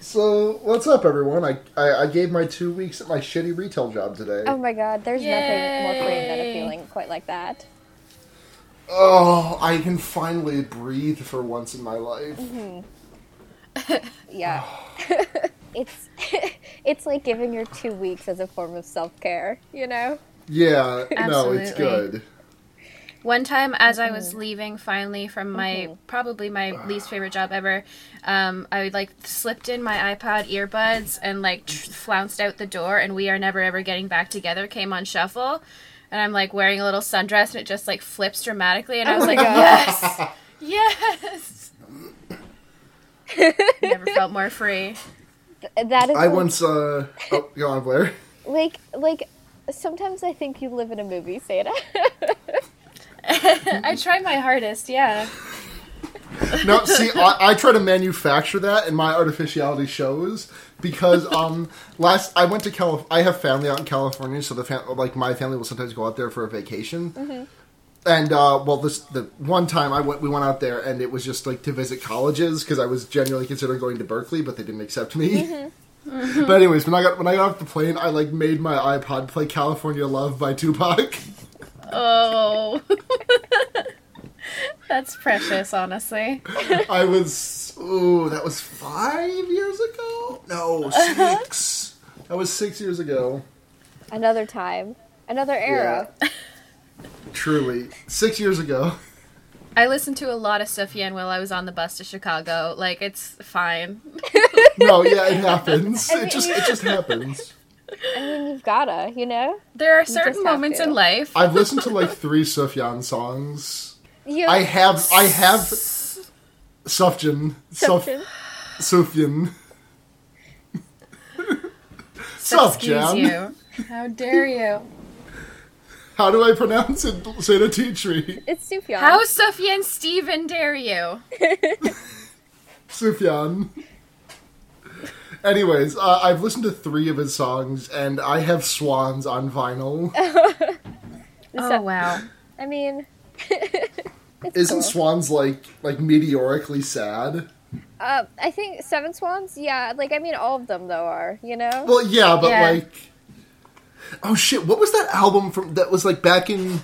So what's up, everyone? I, I I gave my two weeks at my shitty retail job today. Oh my god, there's nothing more freeing than a feeling quite like that. Oh, I can finally breathe for once in my life. Mm-hmm. Yeah. it's it's like giving your two weeks as a form of self care, you know? Yeah, no, it's Absolutely. good. One time, as I was leaving finally from my probably my least favorite job ever, um, I like slipped in my iPod earbuds and like tr- flounced out the door. And we are never ever getting back together. Came on shuffle, and I'm like wearing a little sundress, and it just like flips dramatically. And I was my like, God. yes, yes. never felt more free. Th- That is I like, once uh oh, go on, Blair. like like sometimes I think you live in a movie, Seda. I tried my hardest. Yeah. No, see, I, I try to manufacture that, and my artificiality shows because um last I went to Calif. I have family out in California, so the fam- like my family will sometimes go out there for a vacation. And uh, well, this the one time I went, we went out there, and it was just like to visit colleges because I was genuinely considering going to Berkeley, but they didn't accept me. but anyways, when I got when I got off the plane, I like made my iPod play "California Love" by Tupac. Oh. That's precious, honestly. I was ooh, that was five years ago. No, six. That was six years ago. Another time. Another era. Truly, six years ago. I listened to a lot of Sufjan while I was on the bus to Chicago. Like it's fine. No, yeah, it happens. mean, It just it just happens. I mean you've gotta, you know? There are certain moments to. in life. I've listened to like three Sufjan songs. You I have I have Sufjan Suf Sufjan. Sufjan. Sufjan. you. How dare you? How do I pronounce it? Say the tea tree. It's Sufjan. How Sufjan Steven dare you? Sufjan. Anyways, uh, I've listened to three of his songs, and I have Swans on vinyl. Oh wow. I mean Isn't cool. Swans like like meteorically sad? Uh, I think Seven Swans, yeah, like I mean all of them though are, you know? Well, yeah, but Yeah. like, oh shit, what was that album from? That was like back in,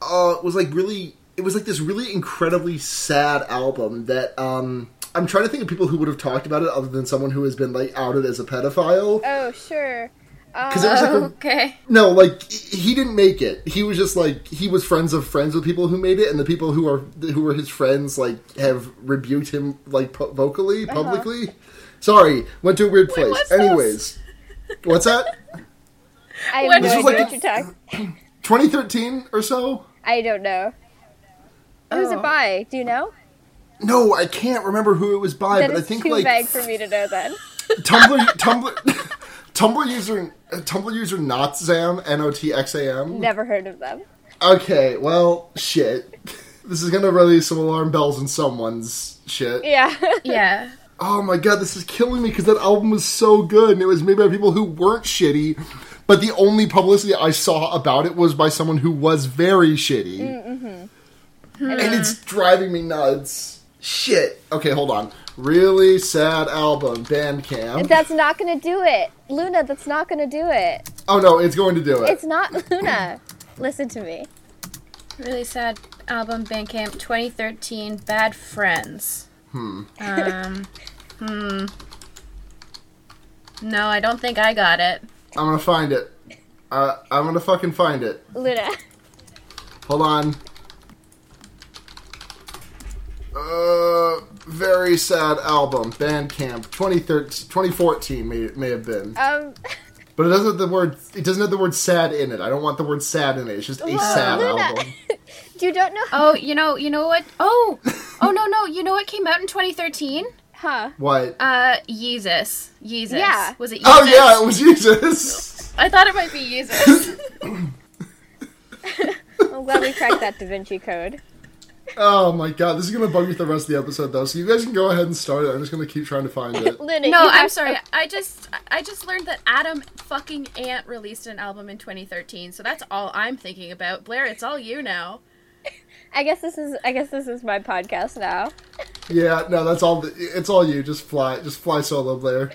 uh, was like really. It was like this really incredibly sad album that um. I'm trying to think of people who would have talked about it other than someone who has been like outed as a pedophile. oh, sure. Because it was like a, oh, Okay. no, like he didn't make it. He was just like he was friends of friends with people who made it, and the people who are who were his friends like have rebuked him like pu- vocally, uh-huh. publicly. Sorry, went to a weird place. what's this? Anyways, what's that? I have no This was like what a- you're talking. 2013 or so. I don't know. Who's Oh. it by? Do you know? No, I can't remember who it was by, That but I is think too like vague for me to know. Then Tumblr Tumblr Tumblr user uh, Tumblr user Notzam N O T X A M. never heard of them. Okay, well, shit. This is gonna release some alarm bells in someone's shit. Yeah. Yeah. Oh my god, this is killing me because that album was so good and it was made by people who weren't shitty, but the only publicity I saw about it was by someone who was very shitty. And it's driving me nuts. Shit. Okay, hold on. Really sad album, Bandcamp. that's not gonna do it, Luna. That's not gonna do it. oh no, it's going to do it. It's not Luna. Listen to me. Really sad album Bandcamp 2013 Bad Friends. Hmm. Um hmm. No, I don't think I got it. I'm gonna find it. Uh, I'm gonna fucking find it. Luna. Hold on. Uh, very sad album, Bandcamp, 2013, 2014 may, may have been, Um, but it doesn't have the word. It doesn't have the word sad in it. I don't want the word sad in it. It's just a sad Luna. album. you don't know, Oh, you know, you know what? Oh, oh no, no. You know what came out in 2013? huh? What? Uh, Jesus. Jesus. Yeah. Was it? Yeezus? oh yeah, it was Jesus. I thought it might be Jesus. I'm glad we cracked that Da Vinci Code. Oh my god, this is gonna bug me for the rest of the episode though. So you guys can go ahead and start it. I'm just gonna keep trying to find it. Luna, no, I'm have- sorry. I just, I just learned that Adam fucking Ant released an album in 2013. So that's all I'm thinking about. Blair, it's all you now. I guess this is I guess this is my podcast now. Yeah, no, that's all. It's all you. Just fly, just fly solo, Blair.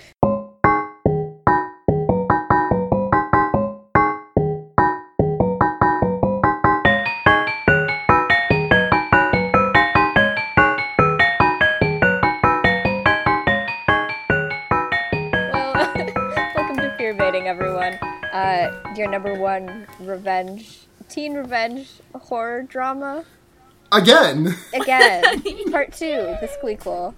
To everyone. Uh, your number one revenge, teen revenge horror drama. Again. Again, part two, the squeakquel.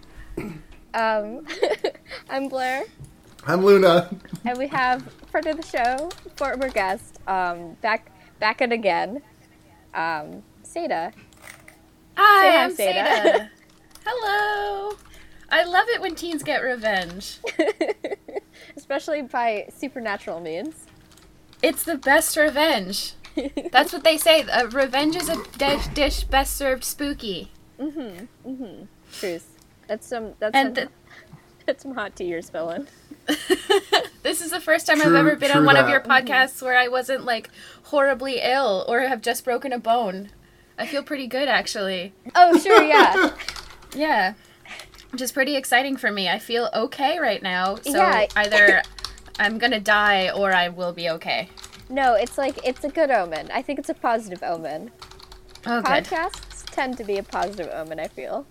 Um, I'm Blair, I'm Luna. and we have friend of the show, former guest, um, back back at again, um, Seda. Hi, hi, I'm Seda. Seda. Hello. I love it when teens get revenge. Especially by supernatural means. It's the best revenge. That's what they say. Uh, revenge is a dish, dish best served spooky. Mm-hmm. Mm-hmm. Truth. That's some. That's And some, th- that's some hot tea you're spilling. this is the first time I've ever been on one of your podcasts where I wasn't like horribly ill or have just broken a bone. I feel pretty good actually. Oh sure, yeah. Yeah. Which is pretty exciting for me. I feel okay right now. So Yeah. either I'm gonna die or I will be okay. No, it's like it's a good omen. I think it's a positive omen. Oh, good. Podcasts tend to be a positive omen. I feel.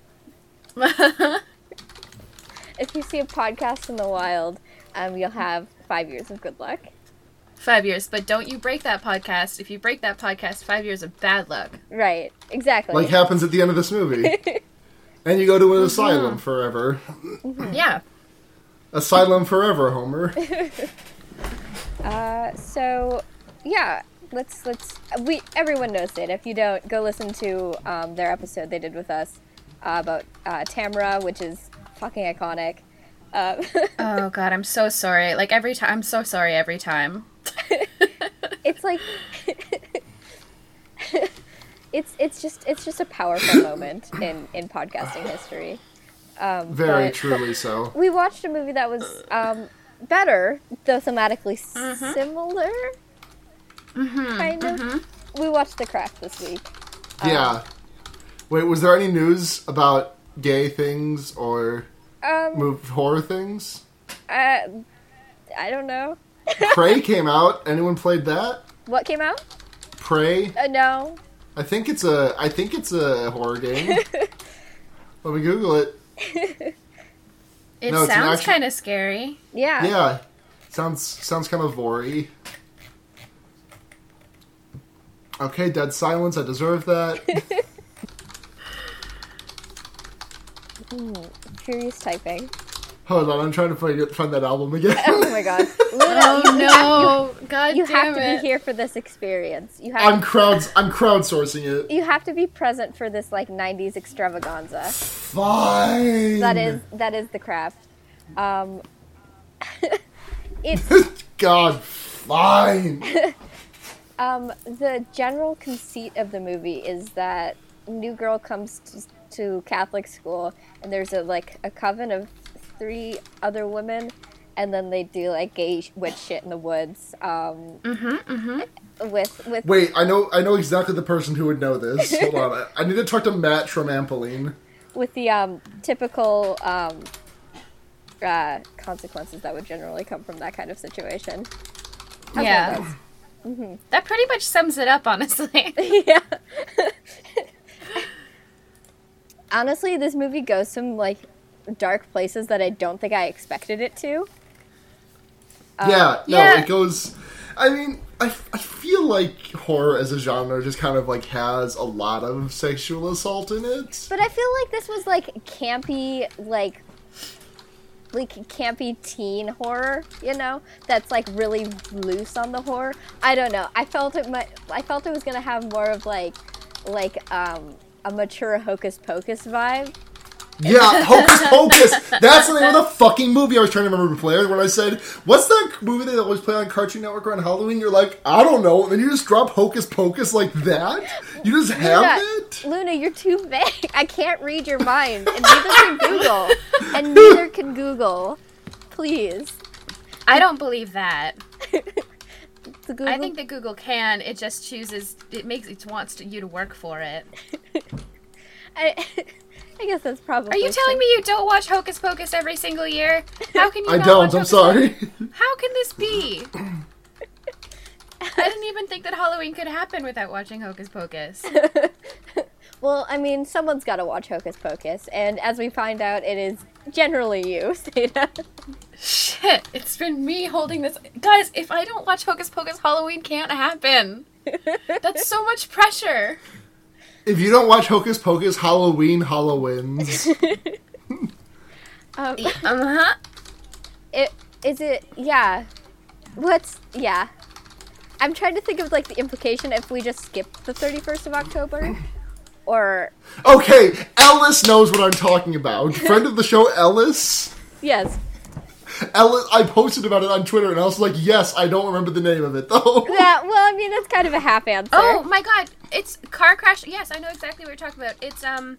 If you see a podcast in the wild, um, you'll have five years of good luck. five years, but don't you break that podcast. If you break that podcast, five years of bad luck. Right. Exactly. Like happens at the end of this movie. and you go to an asylum forever. Yeah. Asylum forever, Homer. Uh, so, yeah, let's let's we everyone knows it. If you don't, go listen to um, their episode they did with us uh, about uh, Tamara, which is fucking iconic. Uh, Oh god, I'm so sorry. Like every time, I'm so sorry every time. it's like it's it's just it's just a powerful moment in in podcasting history. Um, Very truly so. We watched a movie that was um, better, though thematically similar. Kind of. We watched The Craft this week. Yeah. Wait, was there any news about gay things or Um, move horror things? uh, I don't know. Prey came out. Anyone played that? What came out? Prey. Uh, no. I think it's a. I think it's a horror game. Let me Google it. It No, sounds action- kind of scary. Yeah. Yeah, sounds sounds kind of vory. Okay, dead silence. I deserve that. Furious typing. Hold on, I'm trying to find find that album again. Oh my god. Luna, Oh you, no! God you damn have to it! be here for this experience. You have I'm crowd I'm crowdsourcing it. you have to be present for this like 90s extravaganza. Fine. That is that is the craft. Um it's God, fine. Um, the general conceit of the movie is that new girl comes to, to Catholic school, and there's a like a coven of three other women, and then they do like gay sh- witch shit in the woods. Um, With with Wait, I know I know exactly the person who would know this. Hold on, I, I need to talk to Matt Tramampoline. with the um, typical um, uh, consequences that would generally come from that kind of situation. That's Yeah. what it That pretty much sums it up, honestly. yeah. Honestly, this movie goes some like dark places that I don't think I expected it to. yeah, no, yeah. it goes. I mean, I, I feel like horror as a genre just kind of like has a lot of sexual assault in it. But I feel like this was like campy, like like campy teen horror, you know, that's like really loose on the horror. I don't know. I felt it. Might, I felt it was gonna have more of like like um a mature Hocus Pocus vibe. Yeah, Hocus Pocus. That's the name of the fucking movie I was trying to remember before. When I said, "What's that movie they always play on Cartoon Network around Halloween?" You're like, "I don't know," and then you just drop Hocus Pocus like that. You just have Luna, it. Luna, you're too vague. I can't read your mind, and neither can Google, and neither can Google. Please, I don't believe that. the Google. I think that Google can. It just chooses. It makes it wants to, you to work for it. I, I guess that's probably. Are you telling me you don't watch Hocus Pocus every single year? How can you? I not don't. watch I'm Hocus sorry. Pocus? How can this be? I didn't even think that Halloween could happen without watching Hocus Pocus. Well, I mean, someone's got to watch Hocus Pocus, and as we find out, it is generally you, Seda. Shit, it's been me holding this. Guys, if I don't watch Hocus Pocus, Halloween can't happen. That's so much pressure. If you don't watch Hocus Pocus, Halloween, Hallowins. Um, Uh huh. it is it. Yeah. What's yeah. I'm trying to think of like the implication if we just skip the 31st of October, or Okay, Ellis knows what I'm talking about. Friend of the show, Ellis. yes. Ellis, I posted about it on Twitter, and I was like, "Yes, I don't remember the name of it though." Yeah, well, I mean, that's kind of a half answer. Oh my god, it's car crash. Yes, I know exactly what you're talking about. It's um.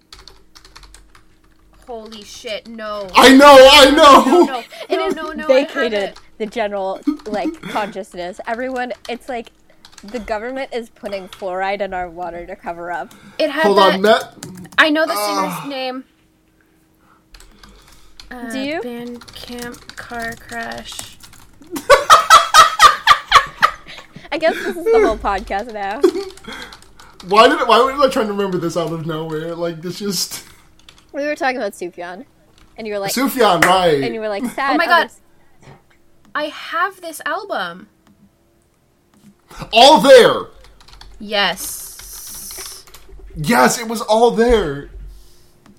Holy shit! No. I know, I know. No, no, it no, is no, no. Vacated it. the general like consciousness. Everyone, it's like the government is putting fluoride in our water to cover up. It had Hold that. on, Matt. I know the singer's name. Uh, Do you? Band camp car crash. I guess this is the whole podcast now. Why did why was I trying to remember this out of nowhere? Like this just We were talking about Sufjan, and you were like, Sufjan, right? and you were like sad. Oh my God. others- I have this album. all there. Yes. Yes, it was all there.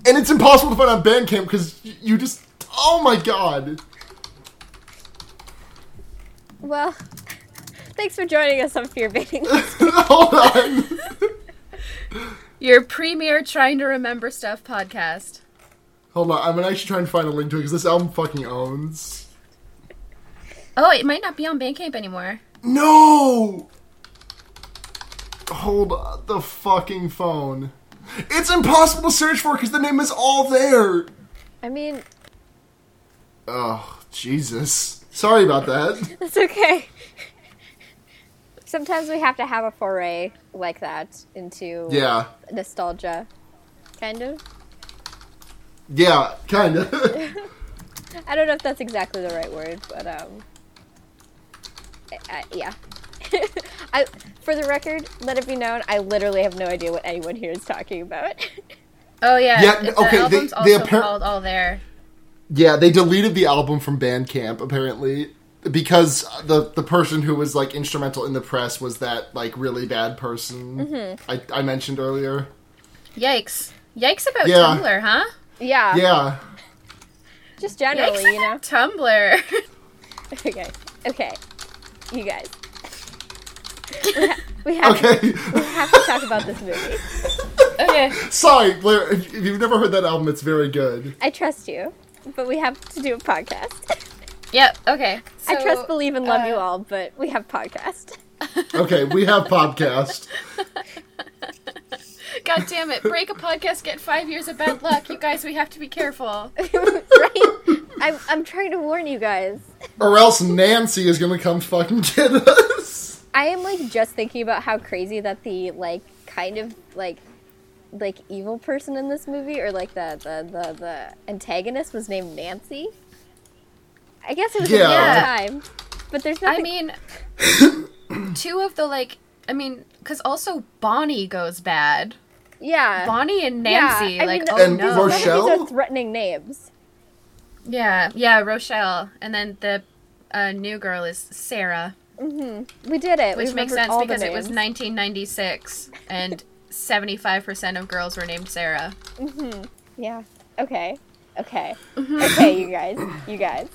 And it's impossible to find on Bandcamp because you just oh my god. Well, thanks for joining us on Fear Baiting. Hold on. Your premier trying to remember stuff podcast. Hold on, I'm gonna actually try and find a link to it because this album fucking owns. Oh, it might not be on Bandcamp anymore. No! Hold the fucking phone. It's impossible to search for because the name is all there. I mean, Oh, Jesus. Sorry about that. it's okay. Sometimes we have to have a foray like that into Yeah. nostalgia, kind of. Yeah, kinda. I don't know if that's exactly the right word, but um, I, I, yeah. I, for the record, let it be known, I literally have no idea what anyone here is talking about. Oh yeah. Yeah, the uh, okay, album's they also appar- called All There. yeah, they deleted the album from Bandcamp, apparently. Because the the person who was like instrumental in the press was that like really bad person mm-hmm. I, I mentioned earlier. Yikes. Yikes about Yeah. Tumblr, huh? yeah, Yeah. just generally, Yikes you know. Tumblr. Okay, okay, you guys. We, ha- we have Okay. we have to talk about this movie. okay. Sorry, Blair. If if you've never heard that album, it's very good. I trust you, but we have to do a podcast. Yep. Okay. I trust, believe, and love you uh, all, but we have podcast. Okay, we have podcast. God damn it! Break a podcast, get five years of bad luck. You guys, we have to be careful. right? I'm, I'm trying to warn you guys. Or else Nancy is gonna come fucking get us. I am like just thinking about how crazy that the like kind of like like evil person in this movie or like the the the, the antagonist was named Nancy. I guess it was Yeah. a Yeah. time, but there's I mean, two of the like. I mean, because also Bonnie goes bad. yeah, Bonnie and Yeah, Nancy, I like, mean, oh And no. none Rochelle? these are threatening names. Yeah, yeah, Rochelle, and then the uh, new girl is Sarah, We did it, which we makes sense because it was 1996, and 75% of girls were named Sarah. Yeah. Okay. Okay. Mm-hmm. Okay, you guys. You guys.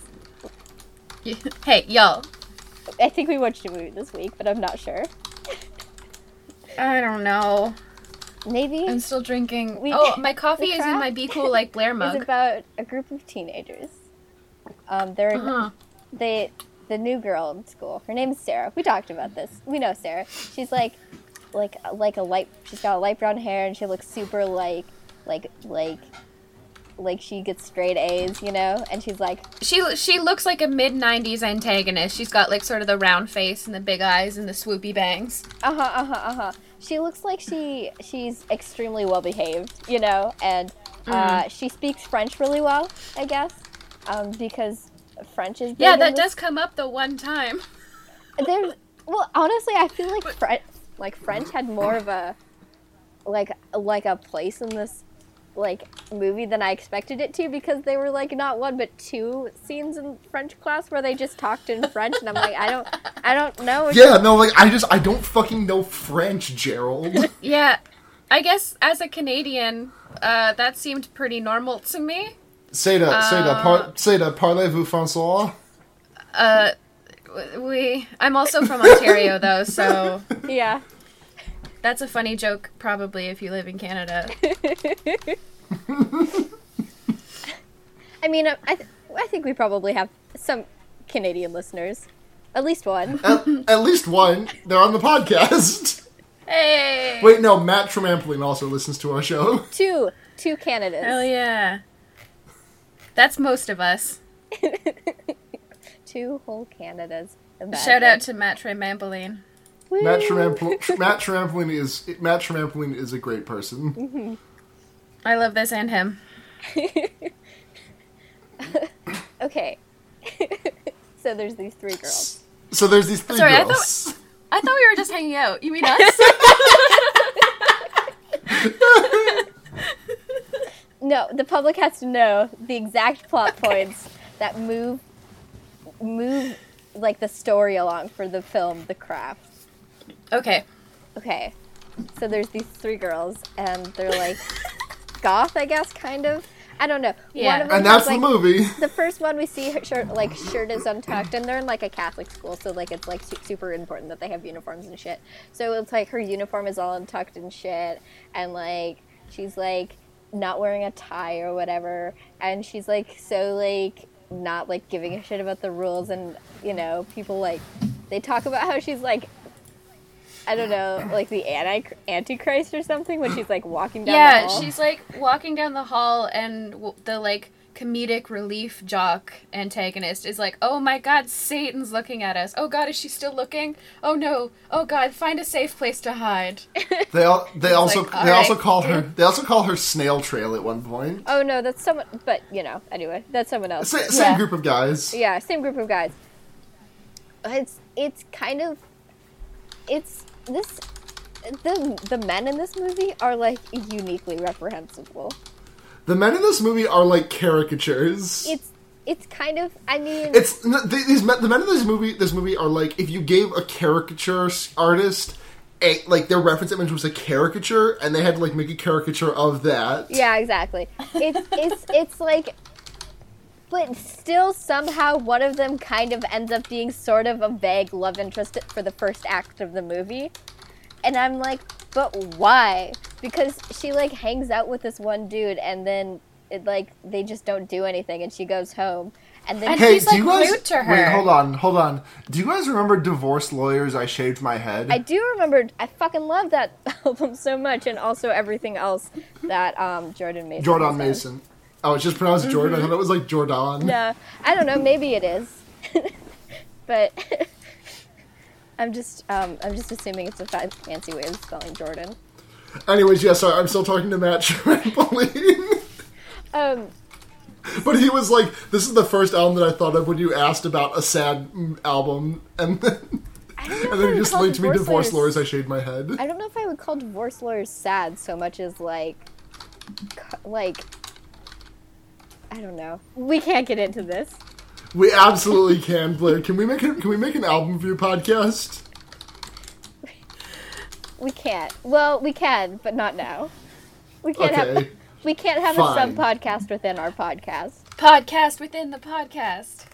hey, y'all. I think we watched a movie this week, but I'm not sure. I don't know. Maybe I'm still drinking. We- oh, my coffee is in my craft Be Cool Like Blair is mug. about a group of teenagers. Um, they're Uh-huh. they the new girl in school. Her name is Sarah. We talked about this. We know Sarah. She's like like like a light. She's got light brown hair and she looks super like like like like she gets straight A's, you know. And she's like She she looks like a mid 90s antagonist. She's got like sort of the round face and the big eyes and the swoopy bangs. uh huh uh huh uh huh. she looks like she she's extremely well behaved, you know, and uh, Mm. she speaks French really well, I guess, um, because French is big Yeah, in that this- does come up the one time. There's well, honestly, I feel like French like French had more of a like like a place in this like movie than I expected it to because they were like not one but two scenes in French class where they just talked in French and I'm like I don't I don't know Yeah, no, like I just I don't fucking know French, Gerald. Yeah, I guess as a Canadian, uh, that seemed pretty normal to me. Seda, Seda, par, Seda, parlez-vous français? Uh, we. I'm also from Ontario though, so yeah that's a funny joke probably if you live in Canada. I mean I I, th- I think we probably have some Canadian listeners at least one At, at least one. They're on the podcast. Hey. Wait, no, Matt Trampoline also listens to our show. two two Canadas Hell yeah. That's most of us. two whole Canadas Shout out to Matt Tremampoline. Matt Trampoline, Matt Trampoline is Matt Trampoline is a great person. Mm-hmm. I love this and him. Okay. so there's these three girls. So there's these three Sorry, I girls. I thought we were just hanging out. You mean us? No, the public has to know the exact plot points that move move like the story along for the film The Craft. okay. Okay. So there's these three girls and they're like goth, I guess, kind of. I don't know. Yeah. One of them and that's has, the movie. the first one we see her shirt like shirt is untucked and they're in like a catholic school so like it's like su- super important that they have uniforms and shit so it's like her uniform is all untucked and shit and like she's like not wearing a tie or whatever and she's like so like not like giving a shit about the rules and you know people like they talk about how she's like I don't know, like the anti antichrist or something when she's like walking down the Yeah, hall. she's like walking down the hall, and w- the like comedic relief jock antagonist is like, "Oh my God, Satan's looking at us. Oh God, is she still looking? Oh no. Oh God, find a safe place to hide." They all they also like, they also call her they also call her Snail Trail at one point. Oh no, that's someone. But you know, anyway, that's someone else. Sa- same Yeah. group of guys. Yeah, same group of guys. It's it's kind of it's this the the men in this movie are like uniquely reprehensible. The men in this movie are like caricatures. It's it's kind of I mean It's these men, the men in this movie. This movie are like if you gave a caricature artist a like their reference image was a caricature, and they had to like make a caricature of that. yeah, exactly. It's it's it's like but still somehow one of them kind of ends up being sort of a vague love interest for the first act of the movie. And I'm like, but why? Because she like hangs out with this one dude and then it like they just don't do anything and she goes home. And then And Hey, he's do like guys rude to her. wait? Hold on, hold on. Do you guys remember Divorce Lawyers? I shaved my head. I do remember I fucking love that album so much and also everything else that um Jordan Mason. Jordan. Mason. Oh, it's just pronounced Jordan. I thought it was like Jordan. No, I don't know. Maybe it is, but I'm just um, I'm just assuming it's a fancy way of spelling Jordan. Anyways, yeah, I'm still talking to Matt Trampoline. Um, but he was like, "This is the first album that I thought of when you asked about a sad album," and then I don't know and then he just linked me Divorce Divorce Lawyers- Lawyers. I shaved my head. I don't know if I would call divorce lawyers sad so much as like, like. I don't know. We can't get into this. We absolutely can, Blair. Can we make a, Can we make an album for your podcast? We can't. Well, we can, but not now. We can't have. We can't have Fine. a sub podcast within our podcast. Podcast within the podcast.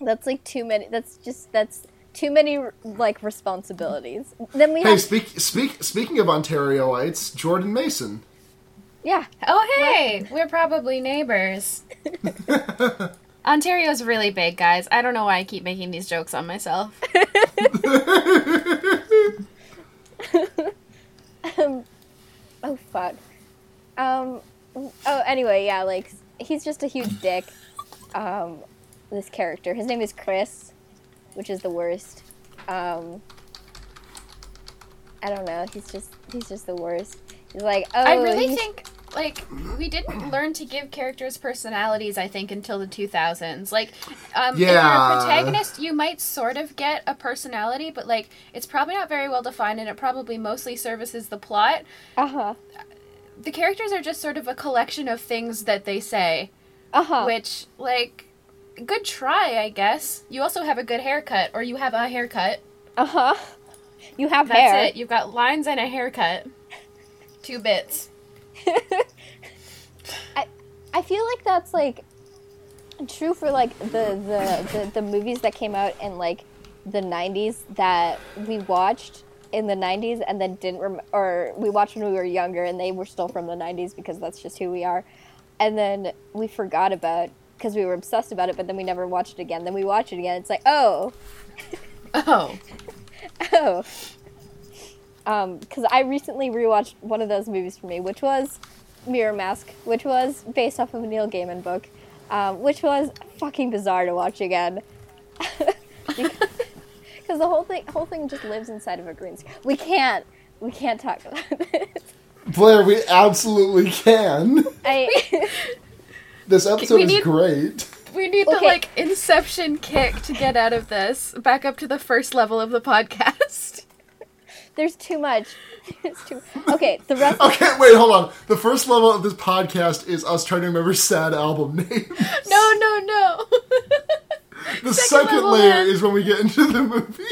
That's like too many. That's just that's too many like responsibilities. Then we Hey, have speak speak. Speaking of Ontarioites, Jordan Mason. yeah. Oh hey, we're probably neighbors. Ontario's really big, guys. I don't know why I keep making these jokes on myself. Oh fuck. Um. Oh, anyway, yeah. Like he's just a huge dick. Um, this character. His name is Chris, which is the worst. Um. I don't know. He's just he's just the worst. He's like, oh, I really think like we didn't learn to give characters personalities. I think until the 2000s. Like, um, if you're a protagonist, you might sort of get a personality, but like it's probably not very well defined, and it probably mostly services the plot. uh-huh. The characters are just sort of a collection of things that they say, Uh-huh. which like. Good try, I guess. You also have a good haircut, or you have a haircut. Uh-huh. You have That's hair. it. You've got lines and a haircut. Two bits. I I feel like that's like true for like the the, the, the movies that came out in like the 90s that we watched in the 90s and then didn't rem- or we watched when we were younger and they were still from the 90s because that's just who we are and then we forgot about because we were obsessed about it but then we never watched it again then we watch it again it's like oh Oh. Oh. Um, because I recently rewatched one of those movies for me, which was MirrorMask, which was based off of a Neil Gaiman book, um, which was fucking bizarre to watch again. Because the whole thing, whole thing just lives inside of a green screen. We can't, we can't talk about this. Blair, we absolutely can. I, This episode We is great. We need Okay. the like inception kick to get out of this. Back up to the first level of the podcast. There's too much. There's too. Okay, the rest. Okay, wait, hold on. The first level of this podcast is us trying to remember sad album names. No, no, no. The second second, layer is when we get into the movie.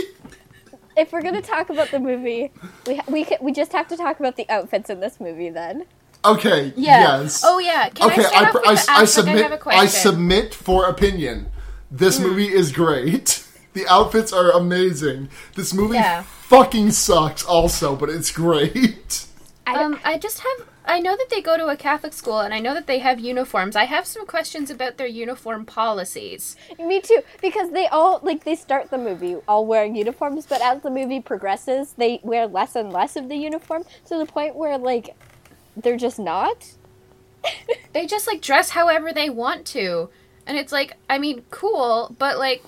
If we're gonna talk about the movie, we ha- we we just have to talk about the outfits in this movie then. Okay, yeah. yes. Oh yeah. Can okay, I I, I, I submit. I have a question. I submit for opinion. This Hmm. movie is great. The outfits are amazing. This movie Yeah. fucking sucks, also, but it's great. Um, I just have. I know that they go to a Catholic school, and I know that they have uniforms. I have some questions about their uniform policies. Me too, because they all like they start the movie all wearing uniforms, but as the movie progresses, they wear less and less of the uniform to the point where like they're just not. They just like dress however they want to, and it's like, I mean, cool, but like,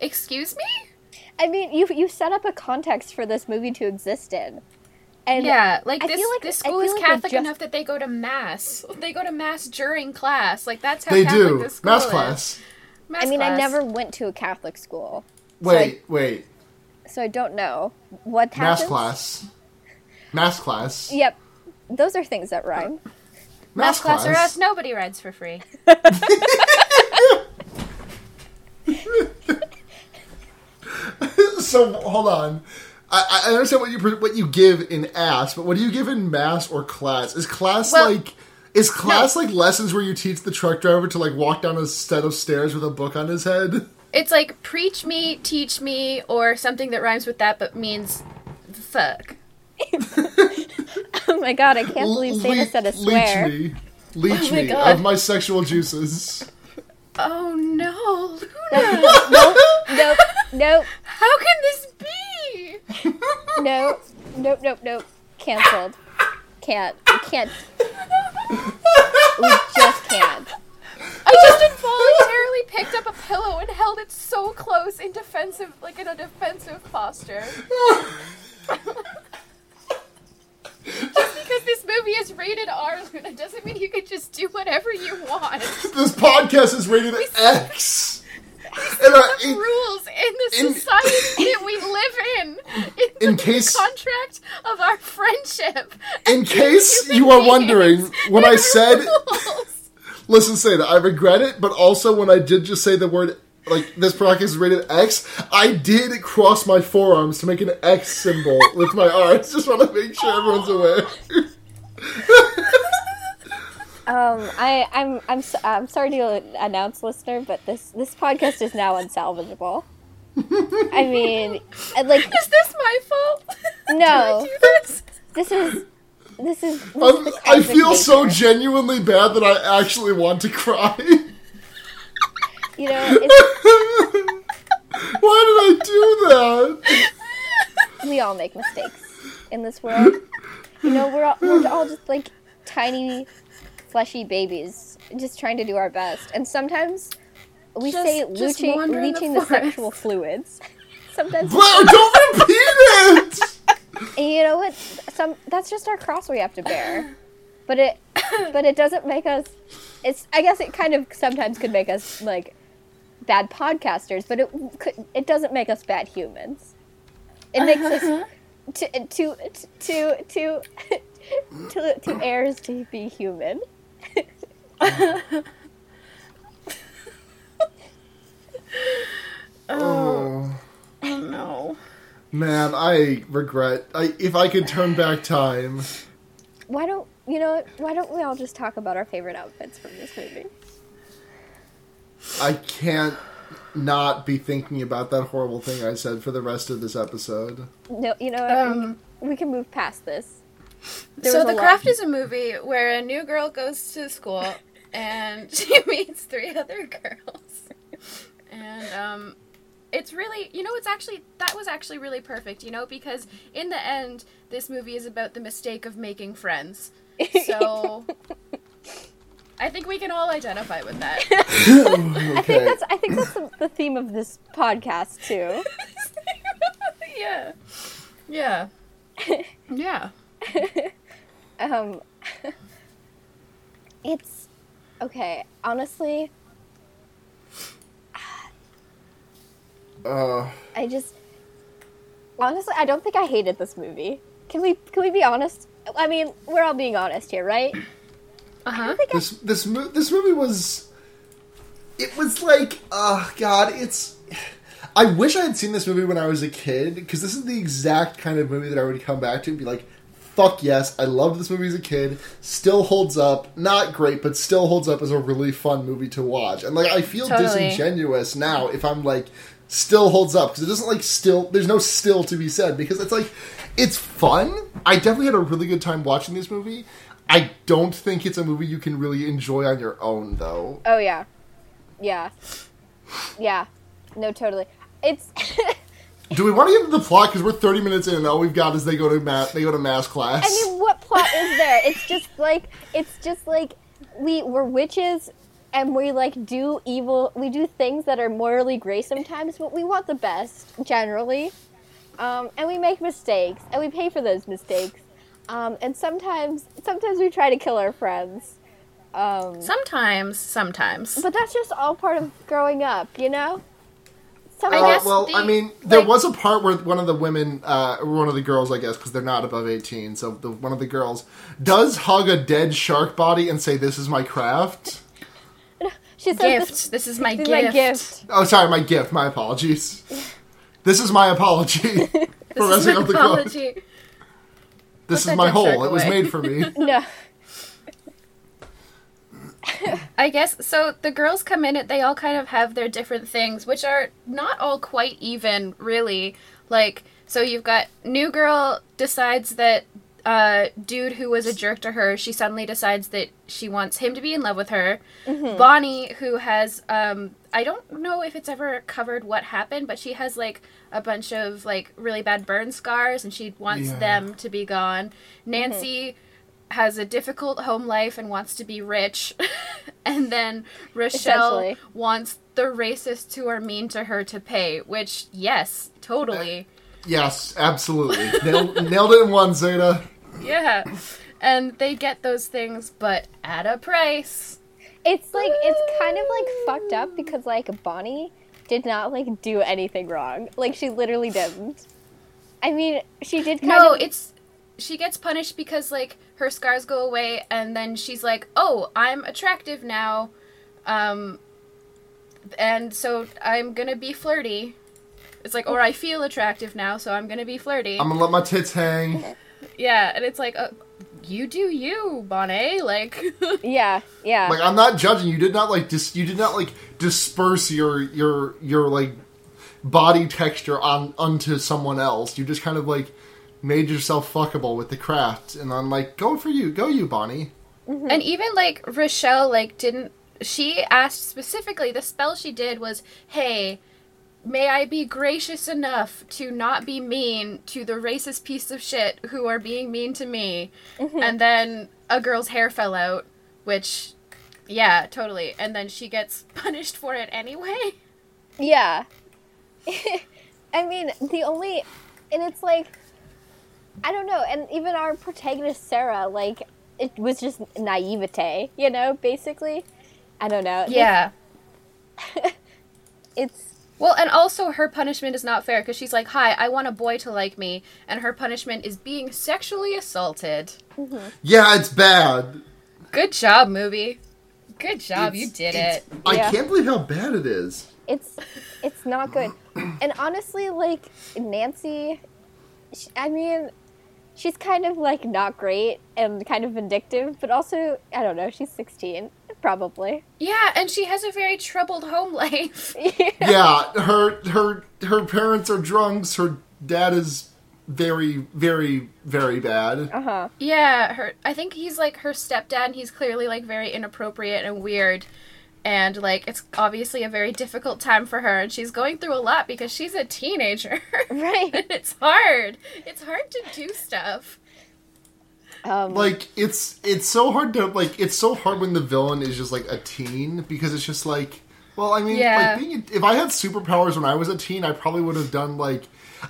excuse me. I mean, you you set up a context for this movie to exist in, and Yeah, like I this. feel like- this I school feel is like Catholic just- enough that they go to mass. They go to mass during class. Like that's how They Catholic do. this school Mass is. class. Mass I mean, I never went to a Catholic school, Wait, wait. so I don't know what Mass class. Mass class. Yep, those are things that rhyme. Mass class or us, nobody rides for free. so hold on. I, I understand what you what you give in ass, but what do you give in mass or class? Is class Well- like is class like lessons where you teach the truck driver to like walk down a set of stairs with a book on his head? It's like preach me, teach me, or something that rhymes with that but means fuck. Oh my god, I can't believe Santa Le- said a swear. Leech me, leech Oh my me God. of my sexual juices. Oh no, Luna! nope, nope, nope, How can this be? nope, nope, nope, nope. Cancelled. Can't. We can't. We just can't. I just involuntarily picked up a pillow and held it so close in defensive, like in a defensive posture. just because this movie is rated R, Luna, doesn't mean you can just do whatever you want. This podcast is rated X. And There's in- rules in the in- society that we live in. In, In the case- contract of our friendship. in case you are wondering, when I said rules. Listen, say that I regret it, but also when I did just say the word like this podcast is rated X, I did cross my forearms to make an X symbol with my arms. Just want to make sure everyone's aware. Um, I, I'm, I'm, so, I'm sorry to announce, listener, but this, this podcast is now unsalvageable. I mean, like, Is this my fault? No. Did I do this? this is, this is. This is I feel so genuinely bad that I actually want to cry. You know, it's, Why did I do that? we all make mistakes in this world. You know, we're all, we're all just like tiny, fleshy babies, just trying to do our best. And sometimes we Just- say just leaching, wander in the leaching the, forest. sexual fluids. Sometimes Blair, don't repeat it. And you know what? Some that's just our cross we have to bear. But it but it doesn't make us it's I guess it kind of sometimes could make us like bad podcasters, but it it doesn't make us bad humans. It makes us to to to to to, to heirs to be human. Oh. oh. Oh no. Man, I regret. I if I could turn back time. Why don't you know? Why don't we all just talk about our favorite outfits from this movie? I can't not be thinking about that horrible thing I said for the rest of this episode. No, you know. Um, we can move past this. There so was a the lot- craft is a movie where a new girl goes to school and she meets three other girls and um it's really you know it's actually that was actually really perfect you know because in the end this movie is about the mistake of making friends so i think we can all identify with that I think that's I think that's the, the theme of this podcast too. yeah yeah yeah Um, it's okay. Honestly, Uh, I just honestly I don't think I hated this movie. Can we can we be honest? I mean, we're all being honest here, right? Uh-huh this this mo- this movie was. It was like, oh god, it's. I wish I had seen this movie when I was a kid because this is the exact kind of movie that I would come back to and be like, "Fuck yes, I loved this movie as a kid. Still holds up. Not great, but still holds up as a really fun movie to watch." And like, I feel Totally. disingenuous now if I'm like, still holds up because it doesn't like still. There's no still to be said because it's like, it's fun. I definitely had a really good time watching this movie. I don't think it's a movie you can really enjoy on your own, though. Oh yeah, yeah, yeah. No, totally. It's Do we want to get into the plot? Because we're 30 minutes in, and all we've got is they go to math. They go to math class. I mean, what plot is there? It's just like it's just like we we're witches and we like do evil. We do things that are morally gray sometimes, but we want the best generally. Um, and we make mistakes, and we pay for those mistakes. Um, and sometimes, sometimes we try to kill our friends. Um, sometimes sometimes but that's just all part of growing up, you know. Some Uh, us- guess well, the- I mean, there like- was a part where one of the women, uh, one of the girls, I guess, because they're not above 18, so the, one of the girls does hug a dead shark body and say, This is my craft. she says gift this, this is my this is gift my gift. Oh, sorry, my gift. My apologies. This is my apology for is messing my up the quote. This is my hole. It was made for me. No. I guess so. The girls come in, it, they all kind of have their different things, which are not all quite even, really. Like, so you've got new girl decides that uh, dude who was a jerk to her, she suddenly decides that she wants him to be in love with her. Bonnie, who has, um, I don't know if it's ever covered what happened, but she has like a bunch of like really bad burn scars, and she wants Yeah. them to be gone. Nancy has a difficult home life and wants to be rich. and then Rochelle wants the racists who are mean to her to pay, which, yes, totally. Yes, absolutely. nailed, nailed it in one, Seda. Yeah. And they get those things, but at a price. It's like it's kind of like fucked up because like Bonnie did not like do anything wrong. Like she literally didn't. I mean, she did kind No, of. it's. She gets punished because, like, her scars go away, and then she's like, oh, I'm attractive now. Um. And so I'm gonna be flirty. It's like, or I feel attractive now, so I'm gonna be flirty. I'm gonna let my tits hang. Yeah, and it's like, uh, you do you, Bonnie. Like, yeah, yeah. Like I'm not judging. You did not like dis- you did not like disperse your your your like body texture on onto someone else. You just kind of like made yourself fuckable with the craft, and I'm like, go for you, go you, Bonnie. and even like Rochelle, like, didn't she asked specifically? The spell she did was, "Hey, may I be gracious enough to not be mean to the racist piece of shit who are being mean to me?" Mm-hmm. And then a girl's hair fell out, which, yeah, totally. And then she gets punished for it anyway. Yeah. I mean, the only. And it's like. I don't know, and even our protagonist Sarah, like it was just naivete, you know, basically. I don't know. Yeah. It's Well, and also her punishment is not fair because she's like, "Hi, I want a boy to like me," and her punishment is being sexually assaulted. Mm-hmm. Yeah, it's bad. Good job, movie. Good job, you did it. I Yeah. can't believe how bad it is. it's it's not good. And honestly, like Nancy, sh I mean, she's kind of like not great and kind of vindictive, but also I don't know. She's sixteen, probably. Yeah, and she has a very troubled home life. yeah, her her her parents are drunks. Her dad is very very very bad. Uh huh. Yeah, her. I think he's like her stepdad, and he's clearly like very inappropriate and weird, and like it's obviously a very difficult time for her, and she's going through a lot because she's a teenager. Right. and it's hard. It's hard to do stuff. Um, Like it's it's so hard to like it's so hard when the villain is just like a teen because it's just like well I mean Yeah. like being a, if I had superpowers when I was a teen I probably would have done like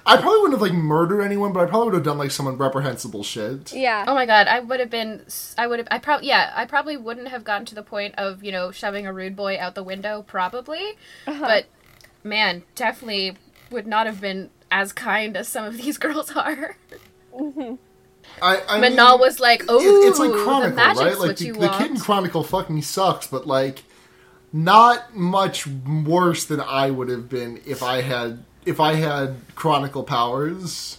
I probably wouldn't have like murdered anyone but I probably would have done like some reprehensible shit. yeah. Oh my god, I would have been. I would have. I probably. Yeah, I probably wouldn't have gotten to the point of you know shoving a rude boy out the window. Probably, but man, definitely would not have been as kind as some of these girls are. I, I mean, Manal was like, it- "Oh, it's like the Chronicle, magic's right? Like what the, you the want." kid in Chronicle fucking sucks, but like not much worse than I would have been if I had if I had Chronicle powers.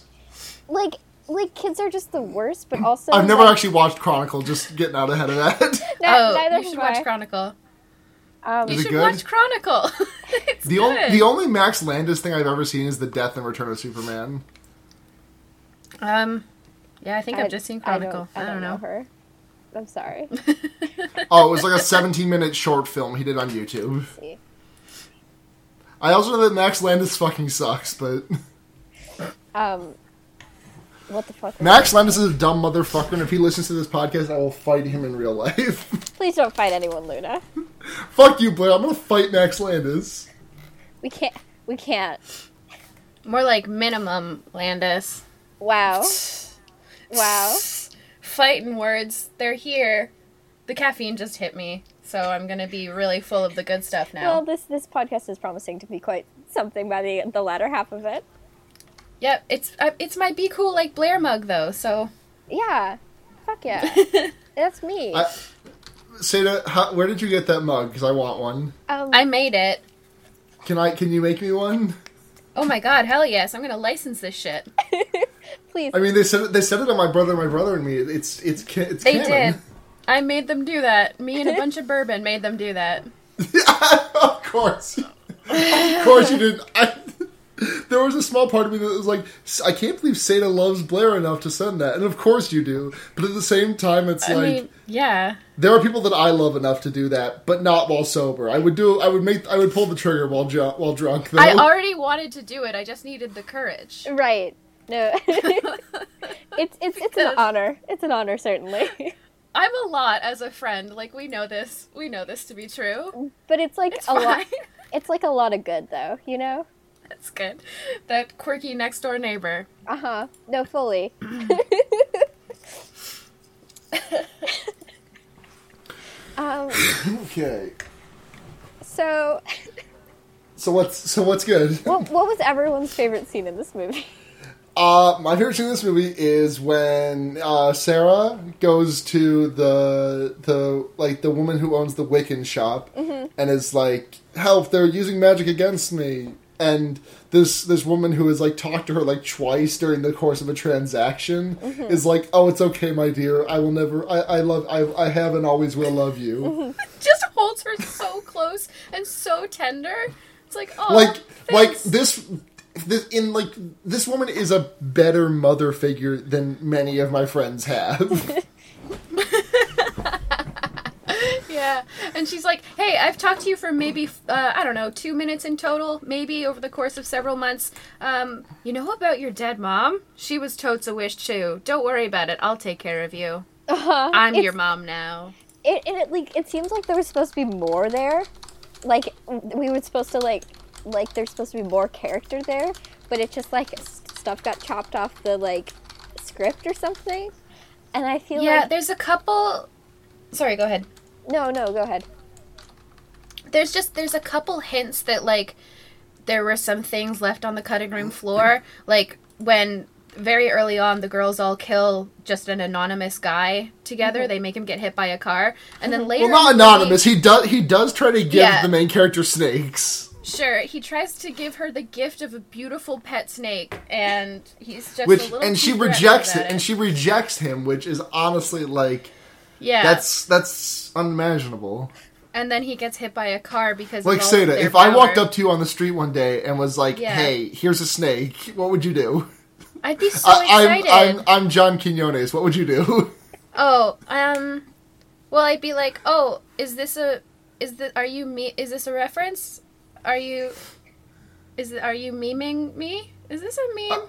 Like like kids are just the worst, but also I've never like, actually watched Chronicle. Just getting out ahead of that. No, oh, neither you should have watch I. Chronicle. Um, You should good? watch Chronicle. it's the good. only the only Max Landis thing I've ever seen is the death and return of Superman. um, yeah, I think I, have just seen I Chronicle. don't, I don't, know. know. her. I'm sorry. Oh, it was like a 17 minute short film he did on YouTube. see. I also know that Max Landis fucking sucks, but Um, what the fuck? Max Landis is a dumb motherfucker, and if he listens to this podcast, I will fight him in real life. Please don't fight anyone, Luna. Fuck you, Blair. I'm gonna fight Max Landis. We can't. We can't. More like minimum Landis. Wow. Wow. Fighting words, they're here. The caffeine just hit me, so I'm gonna be really full of the good stuff now. Well, this this podcast is promising to be quite something by the the latter half of it. Yep, it's uh, it's my be cool like Blair mug though. So Yeah. Fuck yeah. That's me. I, Seda, how, where did you get that mug? Because I want one. um, I made it. Can I? Can you make me one? Oh my god, hell yes! I'm gonna license this shit. please. I mean, they said it, they said it on my brother, my brother, and me. It's it's it's They canon. did. I made them do that. Me and a bunch of bourbon made them do that. of course, of course you did. I, there was a small part of me that was like, I can't believe Seda loves Blair enough to send that, and of course you do. But at the same time, it's I like mean, yeah. there are people that I love enough to do that, but not while sober. I would do. I would make. I would pull the trigger while ju- while drunk. Though. I already wanted to do it. I just needed the courage. right. No. it's it's it's an honor. It's an honor, certainly. I'm a lot as a friend. Like we know this. We know this to be true. but it's like It's a lot. It's like a lot of good, though. You know. That's good. That quirky next door neighbor. Uh huh. No, fully. um. okay. So, So what's so what's good? what what was everyone's favorite scene in this movie? Uh, my favorite scene in this movie is when uh, Sarah goes to the the like the woman who owns the Wiccan shop and is like, "Help! They're using magic against me." And this this woman who has like talked to her like twice during the course of a transaction is like, "Oh, it's okay, my dear. I will never. I, I love. I, I have and always will love you." Just holds her so close and so tender. It's like, oh, like like this this in like this woman is a better mother figure than many of my friends have. Yeah, and she's like, "Hey, I've talked to you for maybe uh, I don't know two minutes in total, maybe over the course of several months. Um, you know about your dead mom? She was totes a wish too. Don't worry about it. I'll take care of you. Uh-huh. I'm It's- your mom now." it, and it like it seems like there was supposed to be more there like we were supposed to like like there's supposed to be more character there but it just like stuff got chopped off the like script or something. And I feel Yeah, like there's a couple. Sorry, go ahead. no, no, go ahead. There's just there's a couple hints that like there were some things left on the cutting room floor, like when very early on the girls all kill just an anonymous guy together. Mm-hmm. They make him get hit by a car, and then mm-hmm. later. Well, not in movie- anonymous. He does. He does try to give Yeah. the main character snakes. Sure, he tries to give her the gift of a beautiful pet snake, and he's just a Which and she rejects it, and she rejects him, which is honestly like yeah. that's that's unimaginable. and then he gets hit by a car because Like Seda, if I walked up to you on the street one day and was like, Yeah. "Hey, here's a snake," what would you do? I'd be so I, excited. I'm, I'm I'm John Quinones. What would you do? Oh, um, well, I'd be like, oh, is this a, is the, are you me? Is this a reference? Are you, is are you memeing me? Is this a meme? Uh,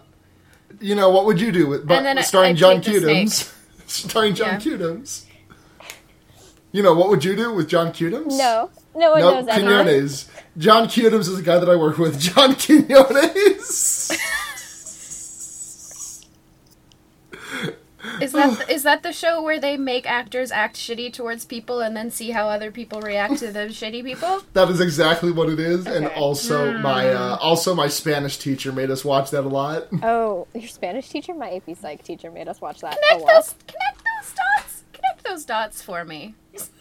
you know, what would you do with but, And then I- starring I'd John take the Cudums? starring John Yeah. Cudums. You know, what would you do with John Cudums? No, no one No, knows that. Quinones. John Cudums is the guy that I work with. John Quinones. Is that is that the show where they make actors act shitty towards people and then see how other people react to those shitty people? That is exactly what it is, and Okay. also my Hmm. uh, also my Spanish teacher made us watch that a lot. Oh, your Spanish teacher, my AP Psych teacher, made us watch that a Connect lot. those, connect those dots, connect those dots for me.